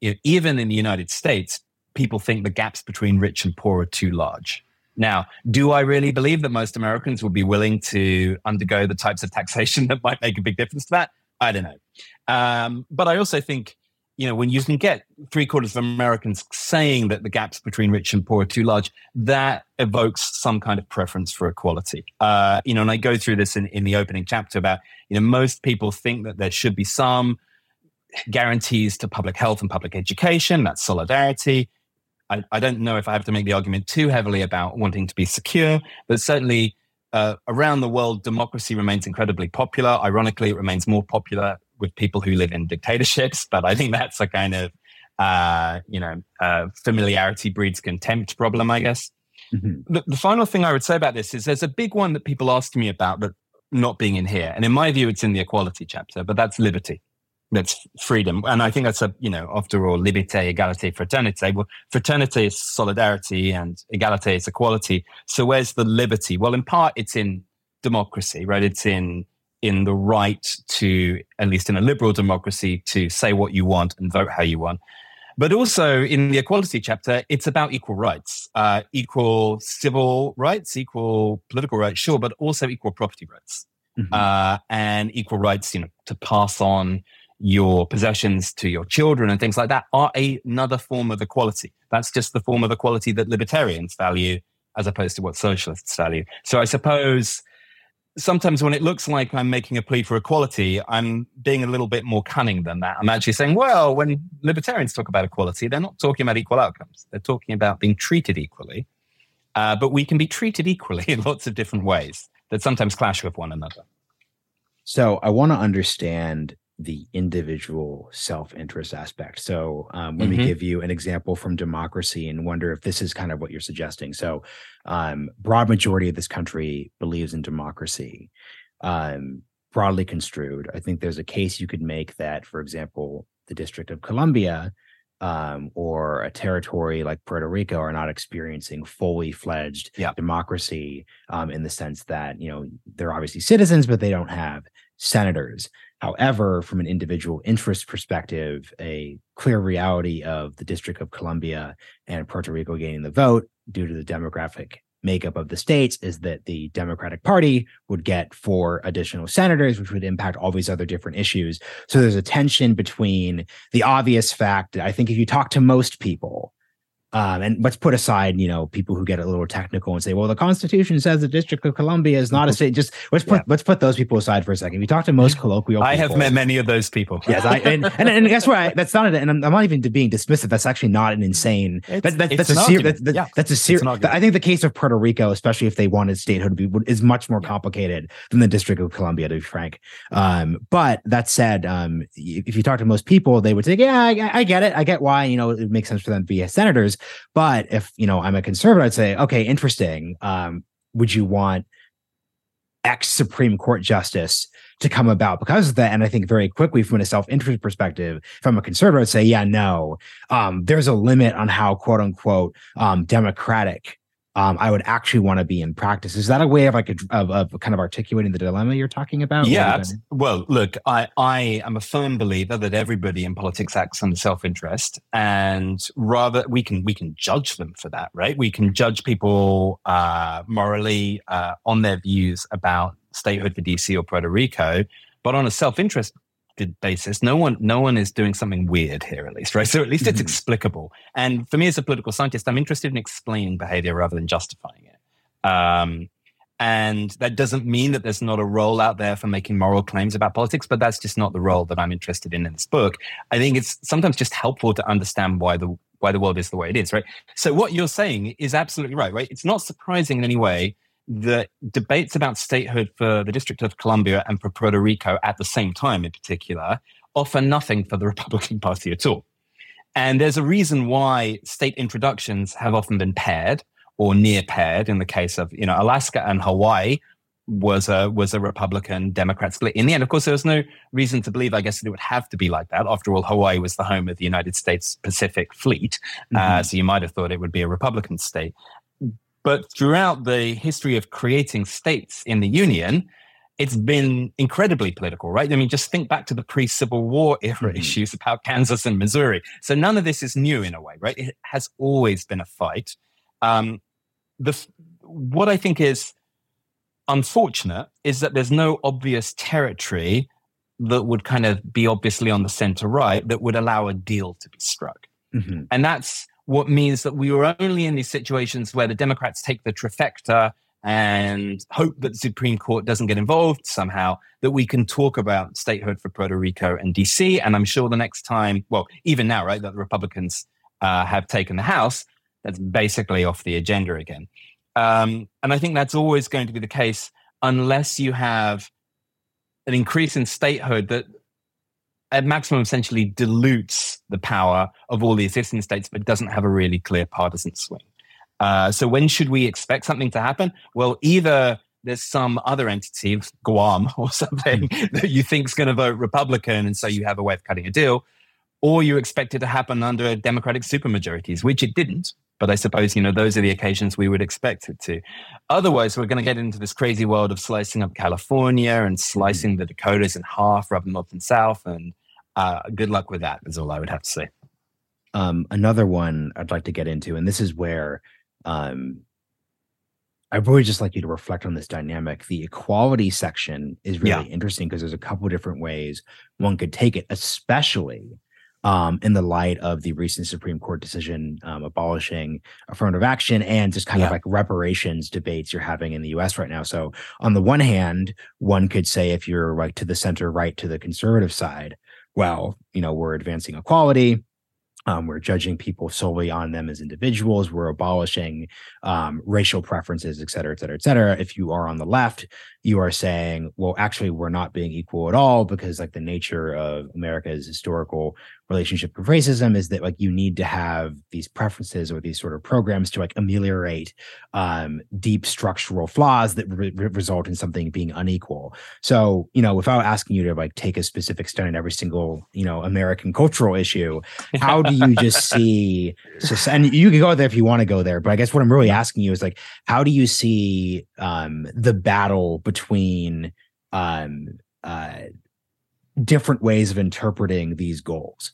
even in the United States, people think the gaps between rich and poor are too large. Now, do I really believe that most Americans will be willing to undergo the types of taxation that might make a big difference to that? I don't know. Um, but I also think, you know, when you can get three quarters of Americans saying that the gaps between rich and poor are too large, that evokes some kind of preference for equality. Uh, you know, and I go through this in, in the opening chapter about, you know, most people think that there should be some guarantees to public health and public education. That's solidarity. I, I, don't know if I have to make the argument too heavily about wanting to be secure, but certainly uh, around the world, democracy remains incredibly popular. Ironically, it remains more popular with people who live in dictatorships, but I think that's a kind of uh, you know uh, familiarity breeds contempt problem, I guess. Mm-hmm. The, the, final thing I would say about this is there's a big one that people ask me about that not being in here, and in my view, it's in the equality chapter, but that's liberty that's freedom. And I think that's a, you know, after all, liberté, égalité, fraternité. Well, fraternity is solidarity and égalité is equality. So where's the liberty? Well, in part, it's in democracy, right? It's in in the right to, at least in a liberal democracy, to say what you want and vote how you want. But also in the equality chapter, it's about equal rights, uh, equal civil rights, equal political rights, sure, but also equal property rights. Mm-hmm. Uh, and equal rights, you know, to pass on your possessions to your children and things like that are a, another form of equality. That's just the form of equality that libertarians value as opposed to what socialists value. So I suppose sometimes when it looks like I'm making a plea for equality, I'm being a little bit more cunning than that. I'm actually saying, well, when libertarians talk about equality, they're not talking about equal outcomes. They're talking about being treated equally. Uh, but we can be treated equally in lots of different ways that sometimes clash with one another. So I want to understand the individual self-interest aspect. So um, let mm-hmm. me give you an example from democracy and wonder if this is kind of what you're suggesting. So um, broad majority of this country believes in democracy. Um, broadly construed, I think there's a case you could make that, for example, the District of Columbia um, or a territory like Puerto Rico are not experiencing fully fledged yeah. democracy um, in the sense that you know they're obviously citizens, but they don't have senators. However, from an individual interest perspective, a clear reality of the District of Columbia and Puerto Rico gaining the vote due to the demographic makeup of the states is that the Democratic Party would get four additional senators, which would impact all these other different issues. So there's a tension between the obvious fact that I think if you talk to most people, um, and let's put aside, you know, people who get a little technical and say, "Well, the Constitution says the District of Columbia is not a state." Just let's put yeah. let's put those people aside for a second. If you talk to most colloquial, I people, have met many of those people. Yes, I and, and, and guess what? I, that's not, and I'm, I'm, not even being dismissive. That's actually not an insane. That, that, that's, a ser- that, that, yeah. that's a serious. I think the case of Puerto Rico, especially if they wanted statehood, be, is much more complicated than the District of Columbia, to be frank. Um, but that said, um, if you talk to most people, they would say, "Yeah, I, I get it. I get why you know it makes sense for them to be senators." But if you know I'm a conservative, I'd say, okay, interesting. Um, would you want ex Supreme Court justice to come about because of that? And I think very quickly, from a self interest perspective, from a conservative, I'd say, yeah, no. Um, there's a limit on how quote unquote um, democratic um, I would actually want to be in practice. Is that a way of like a, of, of kind of articulating the dilemma you're talking about? Yeah. Well, look, I I am a firm believer that everybody in politics acts under self interest, and rather we can we can judge them for that, right? We can judge people uh, morally uh, on their views about statehood for DC or Puerto Rico, but on a self basis. No one no one is doing something weird here at least right? So at least it's mm-hmm. explicable. And for me as a political scientist i'm interested in explaining behavior rather than justifying it. Um, and that doesn't mean that there's not a role out there for making moral claims about politics but that's just not the role that i'm interested in in this book. I think it's sometimes just helpful to understand why the why the world is the way it is right? So what you're saying is absolutely right right? It's not surprising in any way the debates about statehood for the District of Columbia and for Puerto Rico at the same time, in particular, offer nothing for the Republican Party at all. And there's a reason why state introductions have often been paired or near paired. In the case of you know Alaska and Hawaii, was a was a Republican Democrat split. In the end, of course, there was no reason to believe. I guess that it would have to be like that. After all, Hawaii was the home of the United States Pacific Fleet, mm-hmm. uh, so you might have thought it would be a Republican state. But throughout the history of creating states in the Union, it's been incredibly political, right? I mean, just think back to the pre Civil War era mm-hmm. issues about Kansas and Missouri. So none of this is new in a way, right? It has always been a fight. Um, the, what I think is unfortunate is that there's no obvious territory that would kind of be obviously on the center right that would allow a deal to be struck. Mm-hmm. And that's what means that we were only in these situations where the Democrats take the trifecta and hope that the Supreme Court doesn't get involved somehow, that we can talk about statehood for Puerto Rico and DC. And I'm sure the next time, well, even now, right, that the Republicans uh, have taken the House, that's basically off the agenda again. Um, and I think that's always going to be the case unless you have an increase in statehood that at maximum essentially dilutes the power of all the existing states, but doesn't have a really clear partisan swing. Uh, so when should we expect something to happen? Well, either there's some other entity, Guam or something, that you think is going to vote Republican, and so you have a way of cutting a deal, or you expect it to happen under Democratic supermajorities, which it didn't. But I suppose you know those are the occasions we would expect it to. Otherwise, we're going to get into this crazy world of slicing up California and slicing the Dakotas in half, rubbing north and south, and uh, good luck with that. Is all I would have to say. Um, another one I'd like to get into, and this is where um, I really just like you to reflect on this dynamic. The equality section is really yeah. interesting because there's a couple different ways one could take it, especially um, in the light of the recent Supreme Court decision um, abolishing affirmative action and just kind yeah. of like reparations debates you're having in the US right now. So, on the one hand, one could say if you're right to the center, right to the conservative side, well, you know, we're advancing equality um, we're judging people solely on them as individuals. We're abolishing um, racial preferences, et cetera, et cetera, et cetera. If you are on the left, you are saying, well, actually, we're not being equal at all because, like, the nature of America's historical relationship with racism is that, like, you need to have these preferences or these sort of programs to like ameliorate um, deep structural flaws that re- result in something being unequal. So, you know, without asking you to like take a specific study in every single, you know, American cultural issue, how do you just see? And you can go there if you want to go there, but I guess what I'm really asking you is like, how do you see um, the battle between um, uh, different ways of interpreting these goals?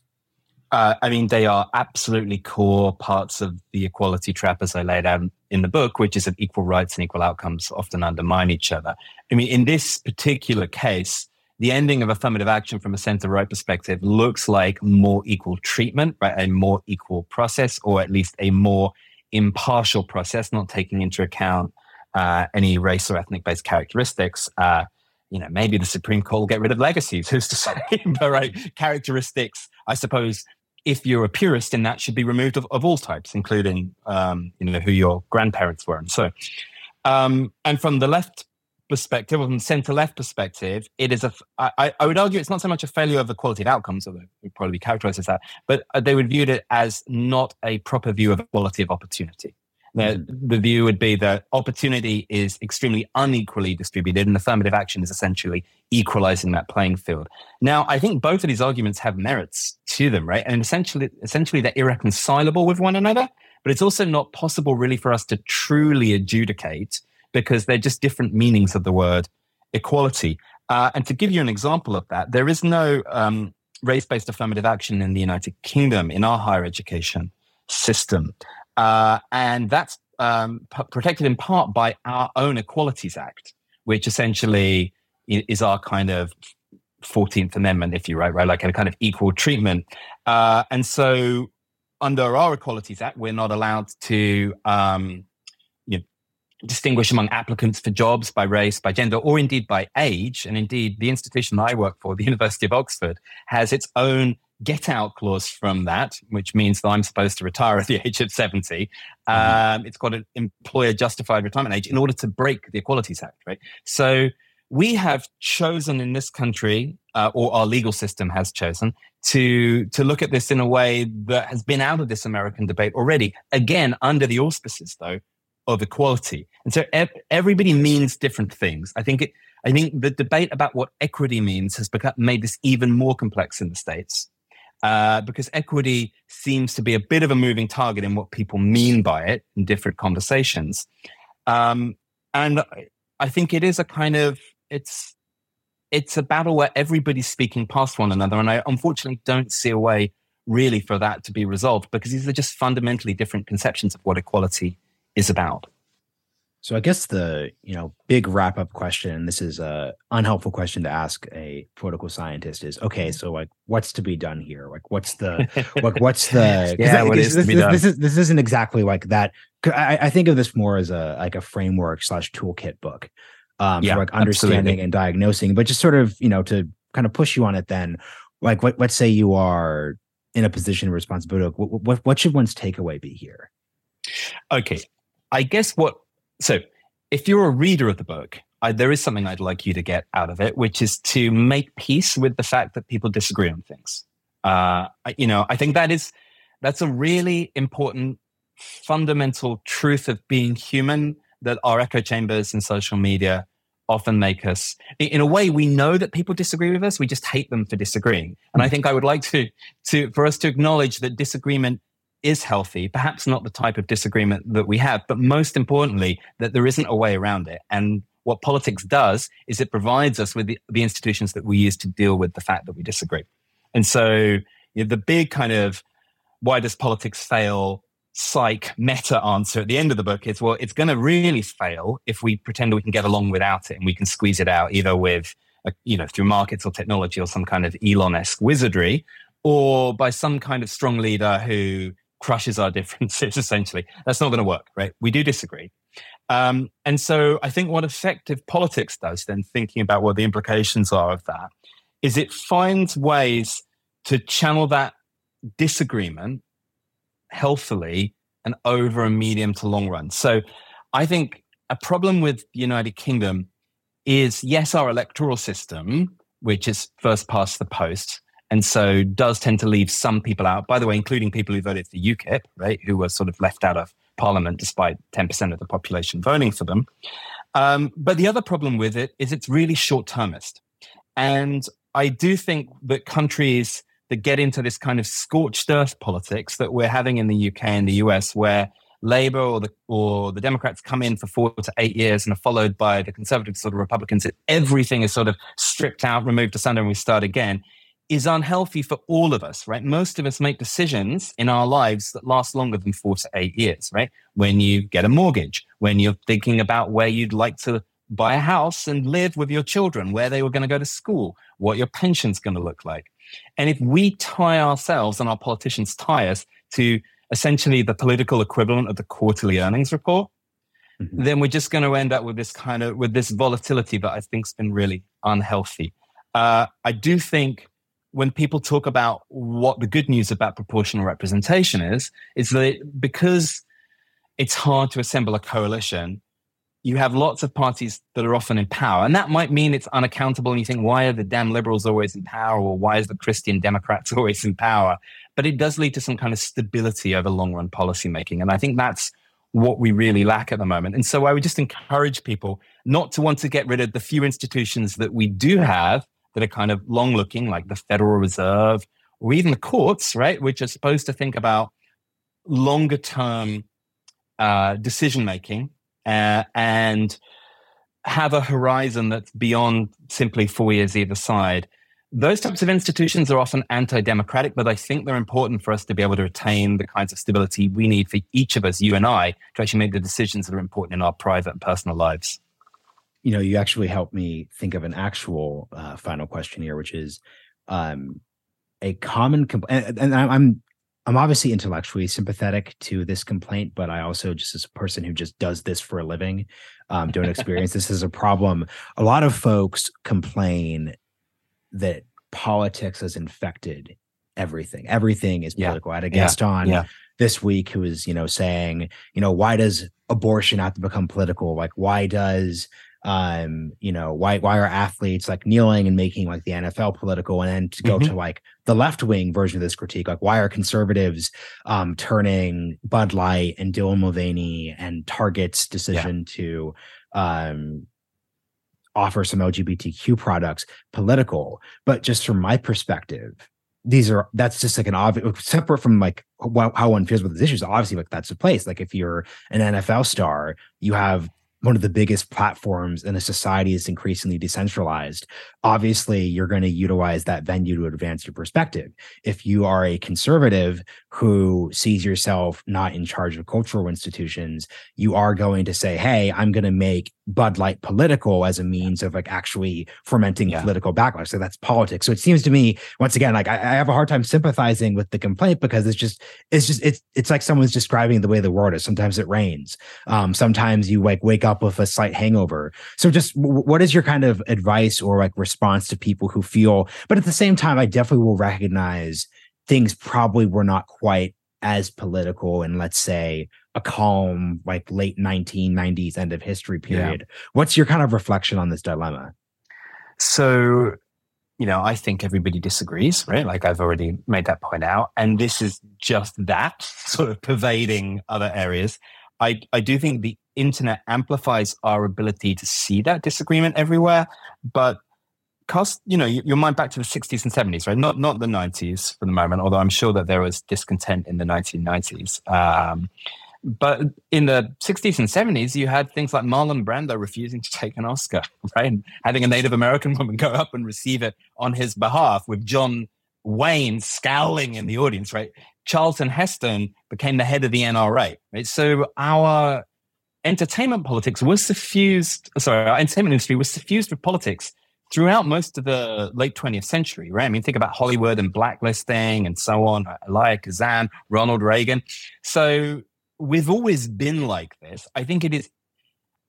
Uh, I mean, they are absolutely core parts of the equality trap as I laid out in the book, which is that equal rights and equal outcomes often undermine each other. I mean, in this particular case, the ending of affirmative action from a center right perspective looks like more equal treatment, right? A more equal process, or at least a more impartial process, not taking into account uh, any race or ethnic based characteristics. Uh, you know, maybe the Supreme Court will get rid of legacies, who's to say? but right, characteristics, I suppose, if you're a purist then that, should be removed of, of all types, including, um, you know, who your grandparents were. And so, um, and from the left perspective, or from center left perspective, it is a, I, I would argue it's not so much a failure of the quality of outcomes, although it would probably be characterized as that, but uh, they would view it as not a proper view of quality of opportunity. The, mm-hmm. the view would be that opportunity is extremely unequally distributed and affirmative action is essentially equalizing that playing field. Now, I think both of these arguments have merits to them, right? And essentially, essentially they're irreconcilable with one another, but it's also not possible really for us to truly adjudicate because they're just different meanings of the word equality. Uh, and to give you an example of that, there is no um, race-based affirmative action in the United Kingdom in our higher education system. Uh, and that's um, p- protected in part by our own Equalities Act, which essentially is our kind of 14th Amendment, if you right, right, like a kind of equal treatment. Uh, and so under our Equalities Act, we're not allowed to um, you know, distinguish among applicants for jobs by race, by gender, or indeed by age. And indeed, the institution I work for, the University of Oxford, has its own get out clause from that, which means that I'm supposed to retire at the age of 70. Mm-hmm. Um, it's got an employer justified retirement age in order to break the Equalities Act, right? So we have chosen in this country, uh, or our legal system has chosen, to, to look at this in a way that has been out of this American debate already. Again, under the auspices, though, of equality. And so everybody means different things. I think it, I think the debate about what equity means has become, made this even more complex in the States uh, because equity seems to be a bit of a moving target in what people mean by it in different conversations. Um, and I think it is a kind of it's it's a battle where everybody's speaking past one another, and I unfortunately don't see a way really for that to be resolved because these are just fundamentally different conceptions of what equality is about. So I guess the you know big wrap up question, this is a unhelpful question to ask a political scientist, is okay. So like, what's to be done here? Like, what's the like, what's the yeah? What is this, this, this, is this isn't exactly like that. I, I think of this more as a like a framework slash toolkit book, um, yeah, for like understanding absolutely. and diagnosing, but just sort of you know to kind of push you on it. Then, like, what let's say you are in a position of responsibility. What, what, what should one's takeaway be here? Okay, I guess what so, if you're a reader of the book, I, there is something I'd like you to get out of it, which is to make peace with the fact that people disagree on things. Uh, you know, I think that is that's a really important fundamental truth of being human that our echo chambers and social media often make us in a way we know that people disagree with us we just hate them for disagreeing and i hmm. think i would like to to for us to acknowledge that disagreement is healthy, perhaps not the type of disagreement that we have, but most importantly, that there isn't a way around it. And what politics does is it provides us with the, the institutions that we use to deal with the fact that we disagree. And so you know, the big kind of why does politics fail psych meta answer at the end of the book is well, it's going to really fail if we pretend we can get along without it and we can squeeze it out either with, a, you know, through markets or technology or some kind of Elon esque wizardry, or by some kind of strong leader who crushes our differences essentially. That's not going to work right? We do disagree. Um, and so i think what effective politics does then thinking about what the implications are of that is it finds ways to channel that disagreement healthily and over a medium to long run so i think a problem with the united kingdom is yes our electoral system which is first past the post and so does tend to leave some people out, by the way, including people who voted for UKIP, right, who were sort of left out of parliament despite 10% of the population voting for them. Um, but the other problem with it is it's really short termist. And I do think that countries that get into this kind of scorched earth politics that we're having in the UK and the US, where Labour or the or the Democrats come in for four to eight years and are followed by the Conservatives or the Republicans, everything is sort of stripped out, removed asunder, and we start again is unhealthy for all of us, right? Most of us make decisions in our lives that last longer than four to eight years, right? When you get a mortgage, when you're thinking about where you'd like to buy a house and live with your children, where they were going to go to school, what your pension's going to look like. And if we tie ourselves and our politicians tie us to essentially the political equivalent of the quarterly earnings report, mm-hmm. then we're just going to end up with this kind of with this volatility that I think's been really unhealthy. Uh, I do think when people talk about what the good news about proportional representation is, is that because it's hard to assemble a coalition, you have lots of parties that are often in power. And that might mean it's unaccountable. And you think, why are the damn liberals always in power? Or why is the Christian Democrats always in power? But it does lead to some kind of stability over long run policymaking. And I think that's what we really lack at the moment. And so I would just encourage people not to want to get rid of the few institutions that we do have that are kind of long looking, like the Federal Reserve or even the courts, right, which are supposed to think about longer term uh, decision making uh, and have a horizon that's beyond simply four years either side. Those types of institutions are often anti democratic, but I think they're important for us to be able to retain the kinds of stability we need for each of us, you and I, to actually make the decisions that are important in our private and personal lives you know, you actually helped me think of an actual uh, final question here, which is um, a common complaint. And, and I'm I'm obviously intellectually sympathetic to this complaint, but I also just as a person who just does this for a living, um, don't experience this as a problem. A lot of folks complain that politics has infected everything. Everything is political. Yeah. I had a guest yeah. on yeah. this week who was, you know, saying, you know, why does abortion have to become political? Like, why does um, you know, why why are athletes like kneeling and making like the NFL political, and then to go mm-hmm. to like the left wing version of this critique, like why are conservatives um, turning Bud Light and Dylan Mulvaney and Target's decision yeah. to um, offer some LGBTQ products political? But just from my perspective, these are that's just like an obvious separate from like how one feels with these issues. Obviously, like that's a place. Like if you're an NFL star, you have one of the biggest platforms in a society is increasingly decentralized, obviously you're going to utilize that venue to advance your perspective. If you are a conservative who sees yourself not in charge of cultural institutions, you are going to say, Hey, I'm going to make Bud Light political as a means of like actually fermenting yeah. political backlash. So that's politics. So it seems to me, once again, like I, I, have a hard time sympathizing with the complaint because it's just, it's just, it's, it's like someone's describing the way the world is. Sometimes it rains. Um, sometimes you like wake up with a slight hangover. So just what is your kind of advice or like response to people who feel, but at the same time, I definitely will recognize things probably were not quite as political and let's say a calm like late 1990s end of history period. Yeah. what's your kind of reflection on this dilemma? So you know i think everybody disagrees right? Like i've already made that point out and this is just that sort of pervading other areas. I i do think the internet amplifies our ability to see that disagreement everywhere but cast you know your mind back to the 60s and 70s right? Not not the 90s for the moment although i'm sure that there was discontent in the 1990s um, but in the 60s and 70s you had things like marlon brando refusing to take an oscar right? And having a native american woman go up and receive it on his behalf with john wayne scowling in the audience right? Charlton heston became the head of the nra right? So our entertainment politics was suffused sorry our entertainment industry was suffused with politics throughout most of the late 20th century, right? I mean, think about Hollywood and blacklisting and so on, uh, Elia Kazan, Ronald Reagan. So we've always been like this. I think it is,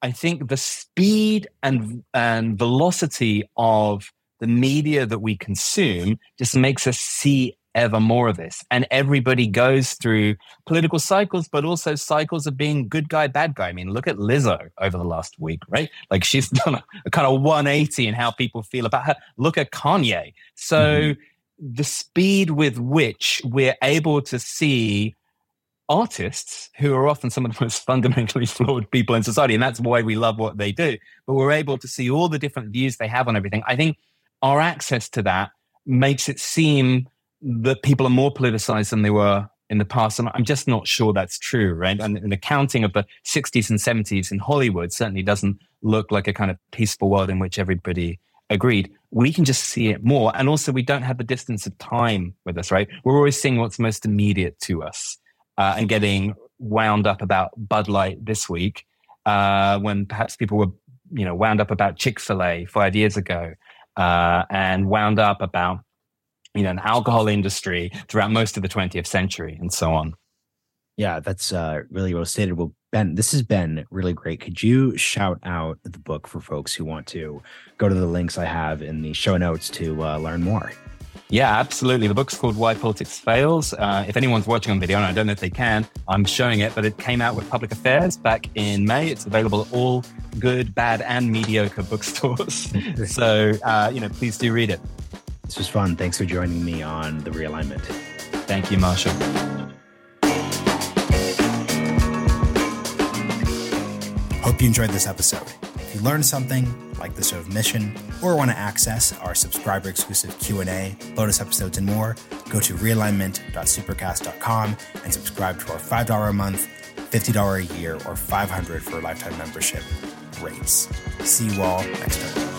I think the speed and, and velocity of the media that we consume just makes us see ever more of this. And everybody goes through political cycles, but also cycles of being good guy, bad guy. I mean, look at Lizzo over the last week, right? Like she's done a, a kind of 180 in how people feel about her. Look at Kanye. So mm-hmm. the speed with which we're able to see artists who are often some of the most fundamentally flawed people in society and that's why we love what they do but we're able to see all the different views they have on everything i think our access to that makes it seem that people are more politicized than they were in the past. And I'm just not sure that's true, right? And an accounting of the 60s and 70s in Hollywood certainly doesn't look like a kind of peaceful world in which everybody agreed. We can just see it more. And also, we don't have the distance of time with us, right? We're always seeing what's most immediate to us uh, and getting wound up about Bud Light this week uh, when perhaps people were, you know, wound up about Chick fil A five years ago uh, and wound up about you know, an alcohol industry throughout most of the 20th century and so on. Yeah, that's uh, really well stated. Well, Ben, this has been really great. Could you shout out the book for folks who want to go to the links I have in the show notes to uh, learn more? Yeah, absolutely. The book's called Why Politics Fails. Uh, if anyone's watching on video, and I don't know if they can, I'm showing it, but it came out with Public Affairs back in May. It's available at all good, bad, and mediocre bookstores. so, uh, you know, please do read it. This was fun. Thanks for joining me on the realignment. Thank you, Marshall. Hope you enjoyed this episode. If you learned something, like the show of Mission, or want to access our subscriber exclusive Q&A, bonus episodes, and more, go to realignment.supercast.com and subscribe to our $5 a month, $50 a year, or 500 for a lifetime membership rates. See you all next time.